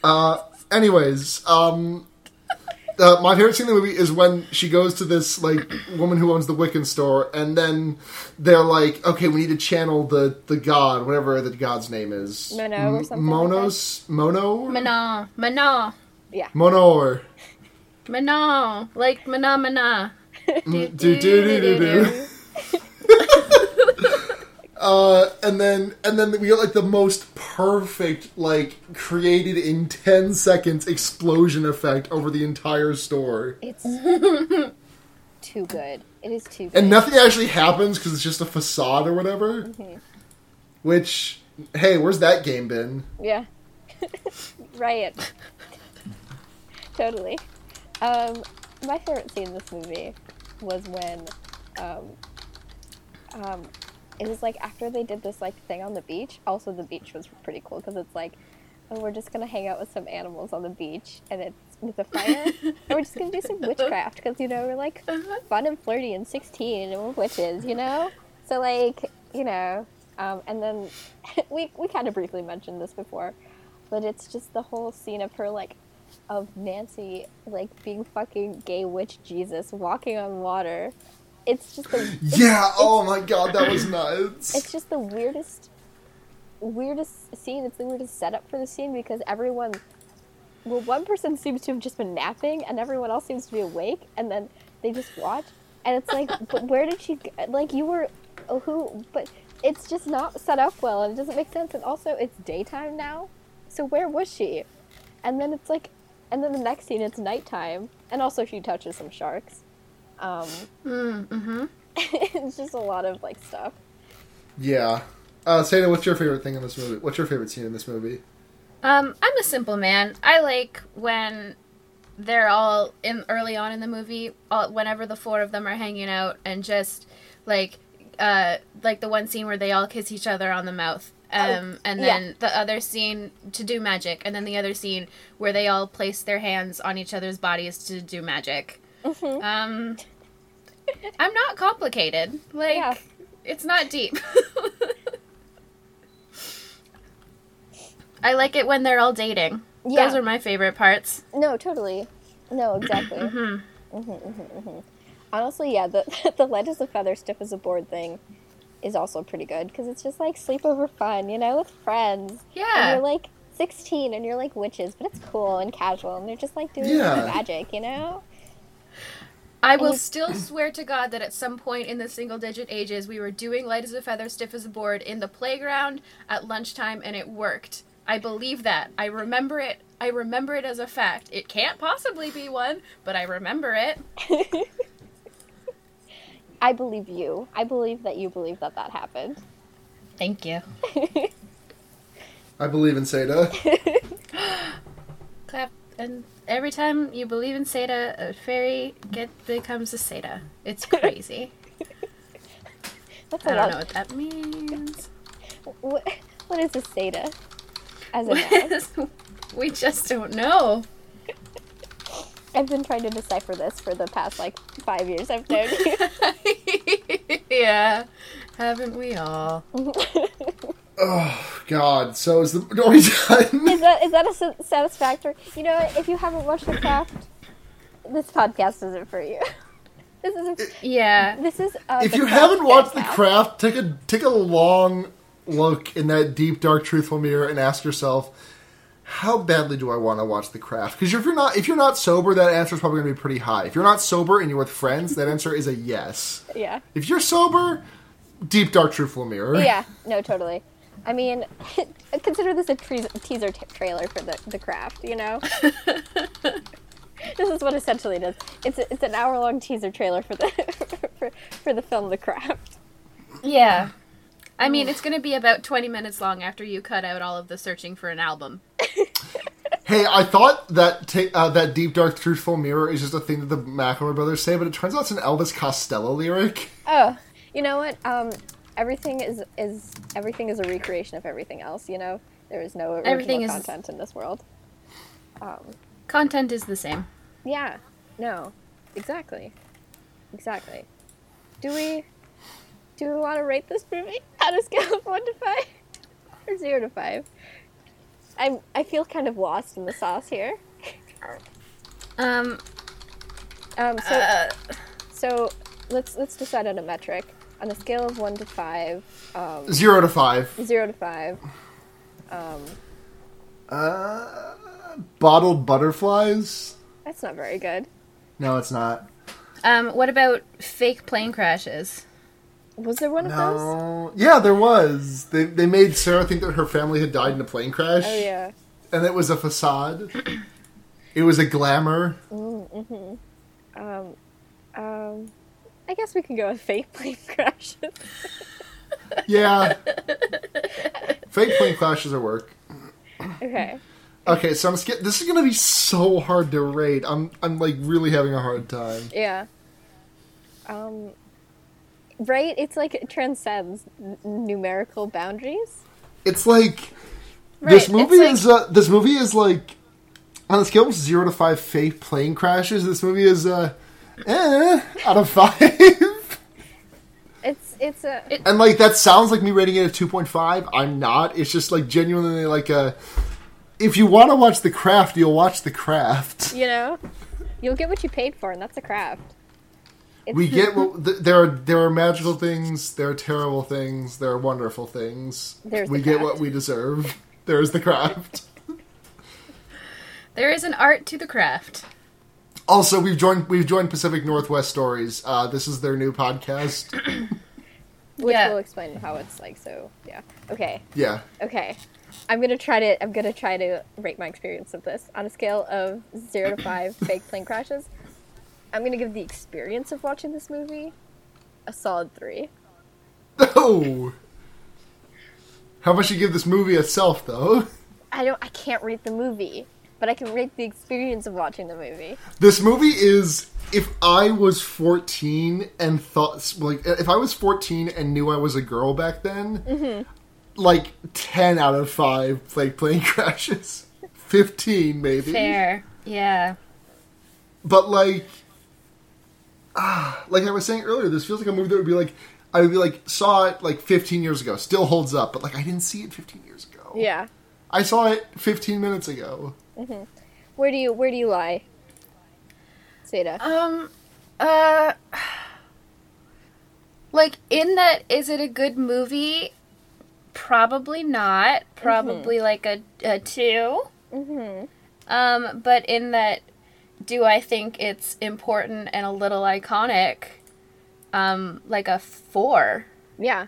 Uh, anyways, um, uh, my favorite scene in the movie is when she goes to this like woman who owns the Wiccan store, and then they're like, "Okay, we need to channel the the god, whatever the god's name is, Mono or M- something like Monos, Mono, Mana, mana, Yeah. Monor." mana, like mana mana. Do do do do do. Uh, and then and then we get like the most perfect, like created in ten seconds explosion effect over the entire store, It's too good. It is too good. and nothing actually happens because it's just a facade or whatever. Which, hey, where's that game been? Yeah. Riot. totally. Um, my favorite scene in this movie was when um, um, it was like after they did this like thing on the beach. Also, the beach was pretty cool because it's like, oh, we're just gonna hang out with some animals on the beach, and it's with a fire, and we're just gonna do some witchcraft because you know we're like fun and flirty and sixteen, and we're witches, you know. So like, you know, um, and then we we kind of briefly mentioned this before, but it's just the whole scene of her like of Nancy like being fucking gay witch Jesus walking on water. It's just the Yeah. Oh my god, that was nuts. it's just the weirdest weirdest scene. It's the weirdest setup for the scene because everyone well one person seems to have just been napping and everyone else seems to be awake and then they just watch and it's like but where did she like you were oh, who but it's just not set up well and it doesn't make sense and also it's daytime now so where was she and then it's like and then the next scene it's nighttime and also she touches some sharks um Mm-hmm. it's just a lot of like stuff yeah. Uh, Seda, what's your favorite thing in this movie? What's your favorite scene in this movie? Um, I'm a simple man. I like when they're all in early on in the movie, all, whenever the four of them are hanging out and just like uh like the one scene where they all kiss each other on the mouth. Um, and yeah. then the other scene to do magic, and then the other scene where they all place their hands on each other's bodies to do magic. Um, I'm not complicated. Like, Yeah. it's not deep. I like it when they're all dating. Yeah. Those are my favorite parts. No, totally. No, exactly. mm-hmm. Mm-hmm, Honestly, yeah, the the light as a feather, stiff as a board thing is also pretty good because it's just like sleepover fun, you know, with friends. Yeah. And Yeah. you're like 16 and you're like witches, but it's cool and casual, and they're just like doing Yeah. magic, you know. I will you- still swear to God that at some point in the single digit ages, we were doing light as a feather, stiff as a board in the playground at lunchtime, and it worked. I believe that. I remember it. I remember it as a fact. It can't possibly be one, but I remember it. I believe you. I believe that you believe that that happened. Thank you. I believe in Seda. Clap. And every time you believe in Seda, a fairy get becomes a Seda. It's crazy. That's I a don't lot. know what that means. what, what is a Seda? As a noun? we just don't know. I've been trying to decipher this for the past like five years I've known you. yeah, haven't we all? God! So is the are we done? is that is that a satisfactory? You know, if you haven't watched The Craft, this podcast isn't for you. This is a, Yeah. this is. Uh, if you haven't watched The. Craft, take a take a long look in that deep, dark, truthful mirror and ask yourself, how badly do I want to watch The Craft? Because if you're not if you're not sober, that answer is probably going to be pretty high. If you're not sober and you're with friends, that answer is a yes. Yeah. If you're sober, deep, dark, truthful mirror. Yeah. No, totally. I mean, consider this a tre- teaser t- trailer for the the craft. You know, this is what essentially it is. It's a, it's an hour long teaser trailer for the for, for the film The Craft. Yeah. I mean, it's going to be about 20 minutes long after you cut out all of the searching for an album. Hey, I thought that ta- uh, that deep, dark, truthful mirror is just a thing that the McElroy brothers say, but it turns out it's an Elvis Costello lyric. Oh, you know what? Um, everything is is everything is a recreation of everything else. You know, there is no original Everything is- content in this world. Um, Content is the same. yeah. No. Exactly. Exactly. Do we do we want to rate this movie on a scale of one to five or zero to five? I'm I feel kind of lost in the sauce here. Um, Um, so uh, so let's let's decide on a metric on a scale of one to five. Um, Zero to five. zero to five. Um, Uh, bottled butterflies? that's not very good. No, it's not. um, what about fake plane crashes? Was there one of those? No. Yeah, there was. They they made Sarah think that her family had died in a plane crash, Oh yeah. and it was a facade. it was a glamour. Um, um, I guess we can go with fake plane crashes. Yeah. Fake plane crashes at work. okay. Okay, so I'm scared. This is gonna be so hard to rate. I'm I'm like really having a hard time. Yeah. Um, right? It's like it transcends n- numerical boundaries. It's like Right, this movie like- is uh, this movie is like on a scale of zero to five fake plane crashes. This movie is uh, eh, out of five. It's it's a It- And like that sounds like me rating it a two point five. I'm not. It's just like genuinely like a. If you want to watch The Craft, you'll watch The Craft. you know, you'll get what you paid for, and that's a craft. It's, We get what th- there are. There are magical things. There are terrible things. There are wonderful things. There's we The get Craft. what we deserve. There's The Craft. There is an art to the craft. Also, we've joined. We've joined Pacific Northwest Stories. Uh, this is their new podcast. which Yeah. will explain how it's like. So yeah. Okay. Yeah. Okay. I'm gonna try to. I'm gonna try to rate my experience of this on a scale of zero to five fake plane crashes. I'm gonna give the experience of watching this movie a solid three. Oh. How much you give this movie itself, though? I don't. I can't rate the movie, but I can rate the experience of watching the movie. This movie is if I was 14 and thought like if I was 14 and knew I was a girl back then, like 10 out of 5 like plane crashes. 15 maybe. Fair. Yeah. But like ah, like I was saying earlier, this feels like a movie that would be like I would be like saw it like 15 years ago, still holds up, but like I didn't see it 15 years ago. Yeah. I saw it 15 minutes ago. Where do you Where do you lie, Seda? Um, uh, like in that, is it a good movie? Probably not. Probably like a a two. Mm-hmm. Um, but in that, do I think it's important and a little iconic? Um, like a four. Yeah.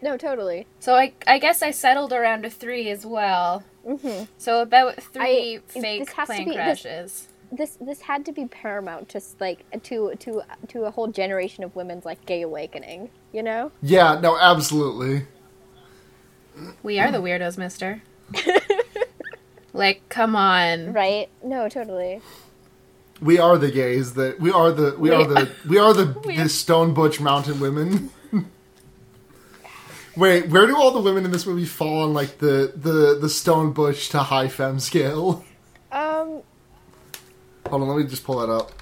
No, totally. So I I guess I settled around a three as well. Mm-hmm. So about three I- fake this has to plane be- crashes. This this had to be paramount, just like to to to a whole generation of women's like gay awakening. You know. Yeah, no, absolutely. We are the weirdos, mister. like, come on. Right? No, totally. We are the gays that we are the we, We- are the we are the, We the stone butch mountain women. Wait, where do all the women in this movie fall on like the the the stone butch to high femme scale? Um, Hold on, let me just pull that up.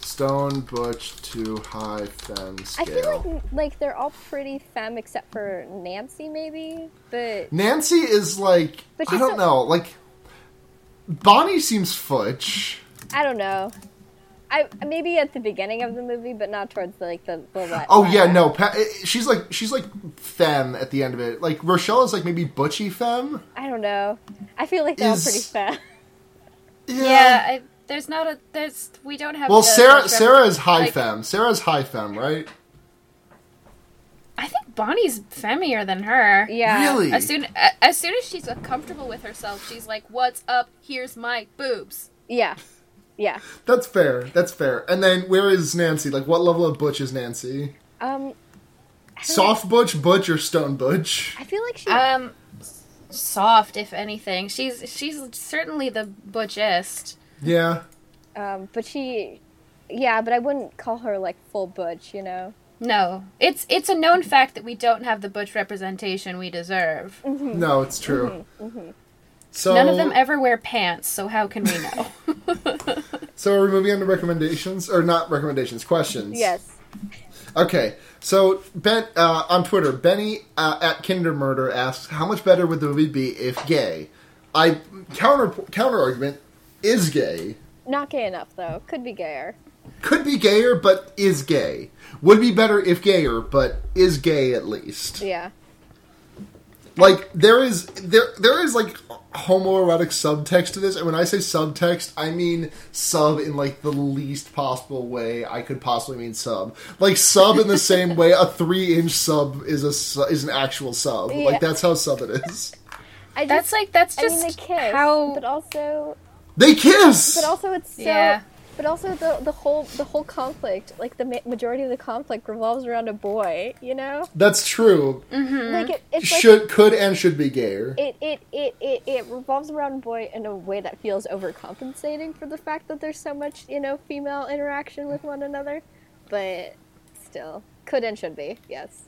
Stone butch to high femme scale. I feel like like they're all pretty femme except for Nancy, maybe. But Nancy is like I don't so- know, like Bonnie seems fudge. I don't know. I maybe at the beginning of the movie, but not towards the, like the the. la- Oh yeah, no, pa- eh, she's like she's like femme at the end of it. Like Rochelle is like maybe butchy femme. I don't know. I feel like they're Is- pretty femme. Yeah, I, there's not a there's we don't have. Well, Sarah the- Sarah is high like, femme. Sarah's high femme, right? I think Bonnie's femmier than her. Yeah. Really? As soon a- as soon as she's comfortable with herself, she's like, "What's up? Here's my boobs." Yeah. Yeah. That's fair. That's fair. And then where is Nancy? Like what level of butch is Nancy? Um, Soft butch, butch, or stone butch? I feel like she. Um, soft, if anything. She's she's certainly the butchest. Yeah. um, but she. Yeah, but I wouldn't call her like full butch. You know. No, it's it's a known fact that we don't have the butch representation we deserve. No, it's true. So None of them ever wear pants, so how can we know? So are we moving on to recommendations or not recommendations? Questions. Yes. Okay. So Ben uh, on Twitter, Benny uh, at Kinder Murder asks, "How much better would the movie be if gay?" I counter counter argument is gay. Not gay enough though. Could be gayer. Could be gayer, but is gay. Would be better if gayer, but is gay at least. Yeah. Like there is there there is like homoerotic subtext to this, and when I say subtext, I mean sub in like the least possible way I could possibly mean sub. Like sub in the same way a three inch sub is a su- is an actual sub. Yeah. Like that's how sub it is. I just, That's like that's I just mean, they kiss, how. but also, They kiss. but also it's so. Yeah. But also the the whole the whole conflict, like the ma- majority of the conflict revolves around a boy. You know, that's true. like it, it's like Should could and should be gayer. it, it, it, it, it revolves around a boy in a way that feels overcompensating for the fact that there's so much, you know, female interaction with one another. But still, could and should be, yes.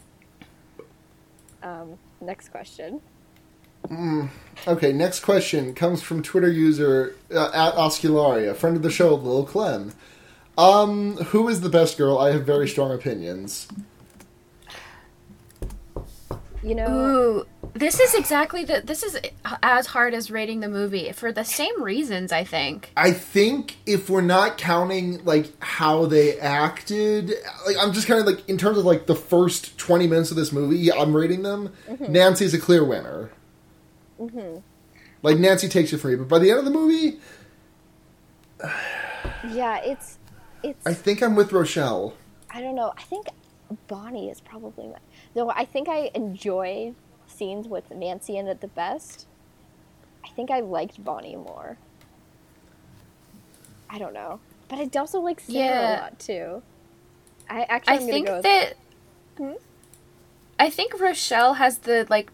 Um, next question. Okay, next question comes from Twitter user uh, at Oscularia, friend of the show, Lil Clem. Um, who is the best girl? I have very strong opinions. You know, Ooh, this is exactly the. This is as hard as rating the movie for the same reasons. I think. I think if we're not counting like how they acted, like I'm just kind of like in terms of like the first 20 minutes of this movie, I'm rating them. Nancy's a clear winner. Like Nancy takes it for me, but by the end of the movie, yeah, it's, it's. I think I'm with Rochelle. I don't know. I think Bonnie is probably my. Though I think I enjoy scenes with Nancy in it the best. I think I liked Bonnie more. I don't know, but I also like Sarah Yeah. a lot too. I actually I I'm think go with- that. Hmm? I think Rochelle has the like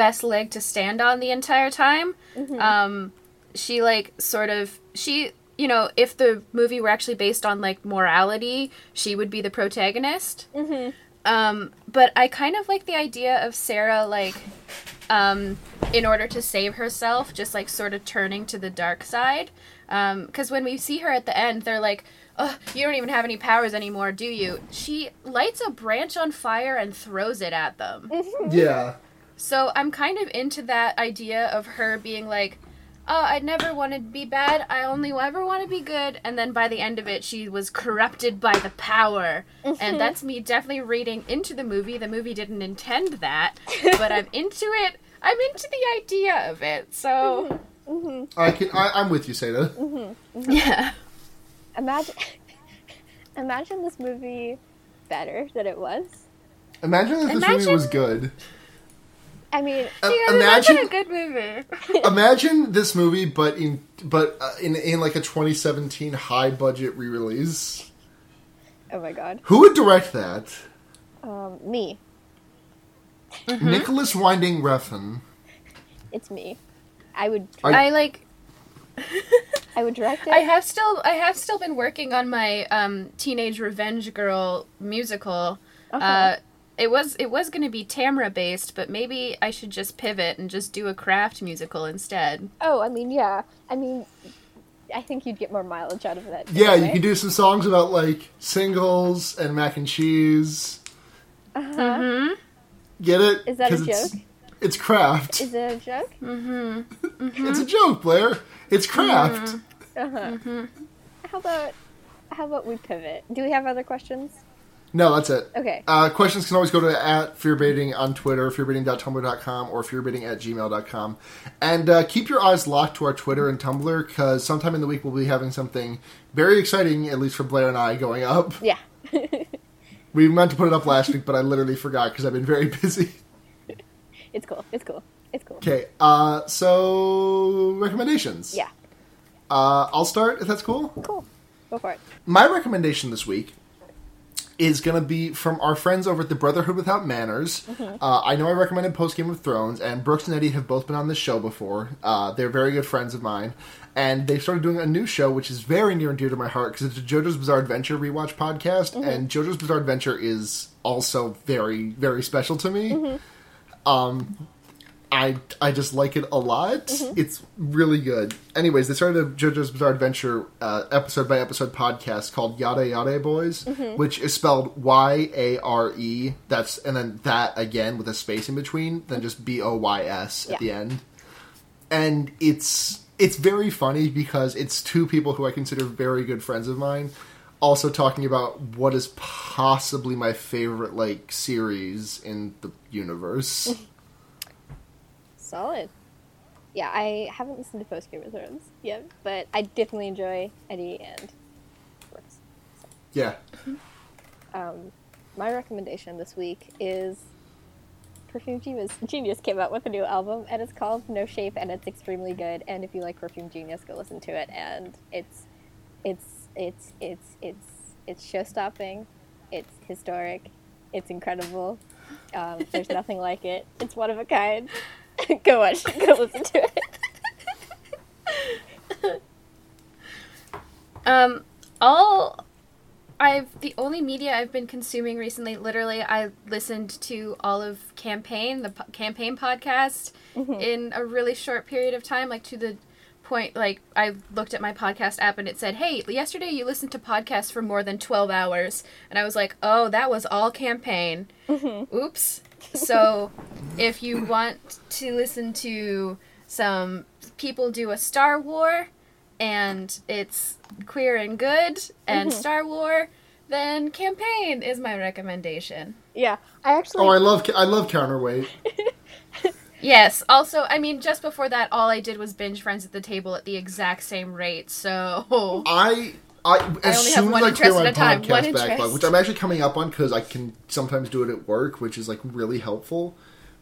best leg to stand on the entire time. Mm-hmm. Um, she like sort of she you know if the movie were actually based on like morality, she would be the protagonist. Mm-hmm. Um, but I kind of like the idea of Sarah like um, in order to save herself, just like sort of turning to the dark side. Because when we see her at the end, they're like, oh, you don't even have any powers anymore, do you? She lights a branch on fire and throws it at them. Yeah. So I'm kind of into that idea of her being like, oh, I never want to be bad. I only ever want to be good. And then by the end of it, she was corrupted by the power. And mm-hmm. that's me definitely reading into the movie. The movie didn't intend that, but I'm into it. I'm into the idea of it. So, mm-hmm. Mm-hmm. I can. I, I'm with you, Seda. yeah. imagine, imagine this movie better than it was. Imagine if this movie Imagine- was good. I mean, Uh, Yeah, imagine, a good movie. imagine this movie, but in but uh, in in like a 2017 high budget re-release. oh my god, Who would direct that? um, me, Nicolas Winding Refn. it's me. I would, I- I like. I would direct it. I have still I have still been working on my um, teenage revenge girl musical, uh Uh-huh. It was it was going to be Tamra based, but maybe I should just pivot and just do a craft musical instead. Oh, I mean, yeah. I mean, I think you'd get more mileage out of that. Yeah, you anyway. can do some songs about like singles and mac and cheese. Mm-hmm. Get it? Is that a it's, joke? It's craft. Is it a joke? Mm-hmm. It's a joke, Blair. It's craft. Uh-huh. How about how about we pivot? Do we have other questions? No, that's it. Okay. Uh, questions can always go to at fearbaiting on Twitter, fearbaiting.tumblr.com, or fearbaiting at gmail.com. And uh, keep your eyes locked to our Twitter and Tumblr, because sometime in the week we'll be having something very exciting, at least for Blair and I, going up. Yeah. We meant to put it up last week, but I literally forgot because I've been very busy. It's cool. It's cool. It's cool. Okay, uh, so recommendations. Yeah. Uh, I'll start, if that's cool. Cool. Go for it. My recommendation this week is going to be from our friends over at the Brotherhood Without Manners. Uh, I know I recommended post Game of Thrones, and Brooks and Eddie have both been on this show before. Uh, they're very good friends of mine, and they started doing a new show which is very near and dear to my heart because it's a JoJo's Bizarre Adventure rewatch podcast, and JoJo's Bizarre Adventure is also very, very special to me. Um, I I just like it a lot. It's really good. Anyways, they started a JoJo's Bizarre Adventure uh, episode by episode podcast called Yare Yare Boys, which is spelled Y A R E. That's and then that again with a space in between, then just B O Y S at Yeah. the end. And it's it's very funny because it's two people who I consider very good friends of mine. Also talking about what is possibly my favorite like series in the universe. Solid. Yeah, I haven't listened to Post Game of Thrones yet, but I definitely enjoy Eddie and Brooks. yeah. Um, my recommendation this week is Perfume Genius. Genius came out with a new album, and it's called No Shape, and it's extremely good. And if you like Perfume Genius, go listen to it. And it's, it's, it's, it's, it's, it's show-stopping. It's historic. It's incredible. Um, there's nothing like it. It's one of a kind. go watch. Go listen to it. Um, all I've the only media I've been consuming recently. Literally, I listened to all of campaign the po- campaign podcast in a really short period of time, like to the point like I looked at my podcast app and it said, "Hey, yesterday you listened to podcasts for more than 12 hours." And I was like, "Oh, that was all campaign." Oops. So, if you want to listen to some people do a Star War and it's queer and good and mm-hmm. Star War, then campaign is my recommendation. Yeah, I actually. Oh, I love I love counterweight. Yes. Also, I mean, just before that, all I did was binge Friends at the Table at the exact same rate. So I I as only have soon one as I clear interest my a podcast backlog, interest. which I'm actually coming up on because I can sometimes do it at work, which is like really helpful.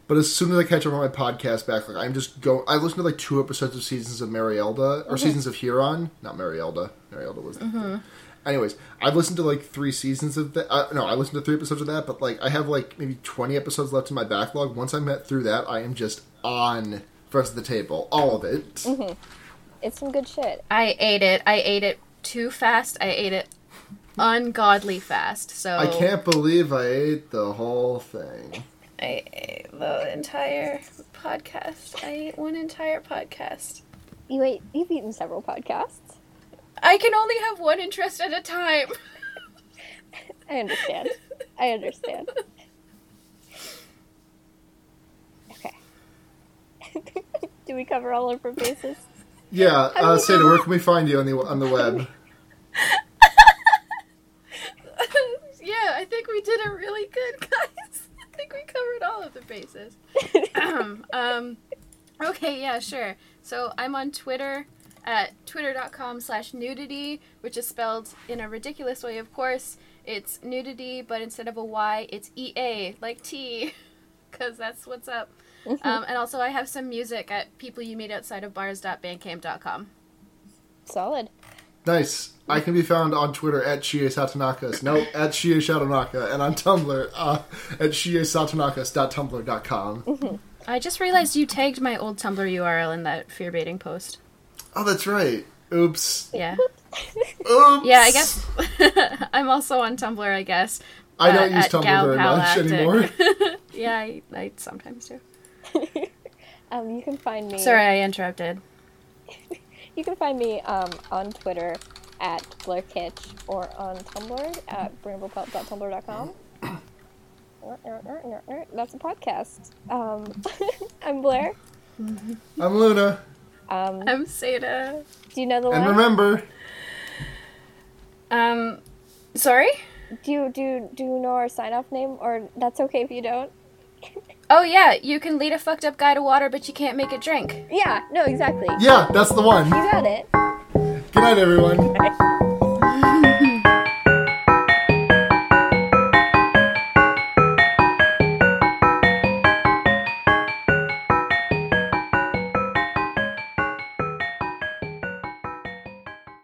But as soon as I catch up on my podcast backlog, I'm just go. I listened to like two episodes of seasons of Marielda or mm-hmm. seasons of Hieron, not Marielda. Marielda was. The mm-hmm. Anyways, I've listened to like three seasons of that. Uh, no, I listened to three episodes of that, but like I have like maybe 20 episodes left in my backlog. Once I'm met through that, I am just on Friends of the Table, all of it. Mm-hmm. It's some good shit. I ate it. I ate it too fast. I ate it ungodly fast. So I can't believe I ate the whole thing. I ate the entire podcast. I ate one entire podcast. You ate. You've eaten several podcasts. I can only have one interest at a time. I understand. I understand. Okay. Do we cover all of our bases? Yeah, uh, Seda, where can we find you on the on the web? yeah, I think we did it really good, guys. Think we covered all of the bases. um, um, okay, yeah, sure. So I'm on Twitter at twitter.com slash nudity, which is spelled in a ridiculous way, of course. It's nudity, but instead of a Y, it's EA, like T, because that's what's up. um, and also, I have some music at people you meet outside of bars.bandcamp.com. Solid. Nice. I can be found on Twitter at Shie Satanakas. No, at Shie Shatanaka. And on Tumblr uh, at shiesatanakas.tumblr.com. I just realized you tagged my old Tumblr URL in that fear baiting post. Oh, that's right. Oops. Yeah. Oops. Yeah, I guess I'm also on Tumblr, I guess. I don't uh, use Tumblr Gal very much anymore. yeah, I, I sometimes do. Um, you can find me. Sorry, I interrupted. You can find me um, on Twitter at Blair Kitch or on Tumblr at bramblepelt.tumblr.com. That's a podcast. Um, I'm Blair. I'm Luna. Um, I'm Seda. do you know the And line? remember, Um, sorry. do you do do you know our sign off name? Or that's okay if you don't. Oh yeah, you can lead a fucked up guy to water, but you can't make it drink. Yeah. No. Exactly. yeah, that's the one. You got it. Good night, everyone.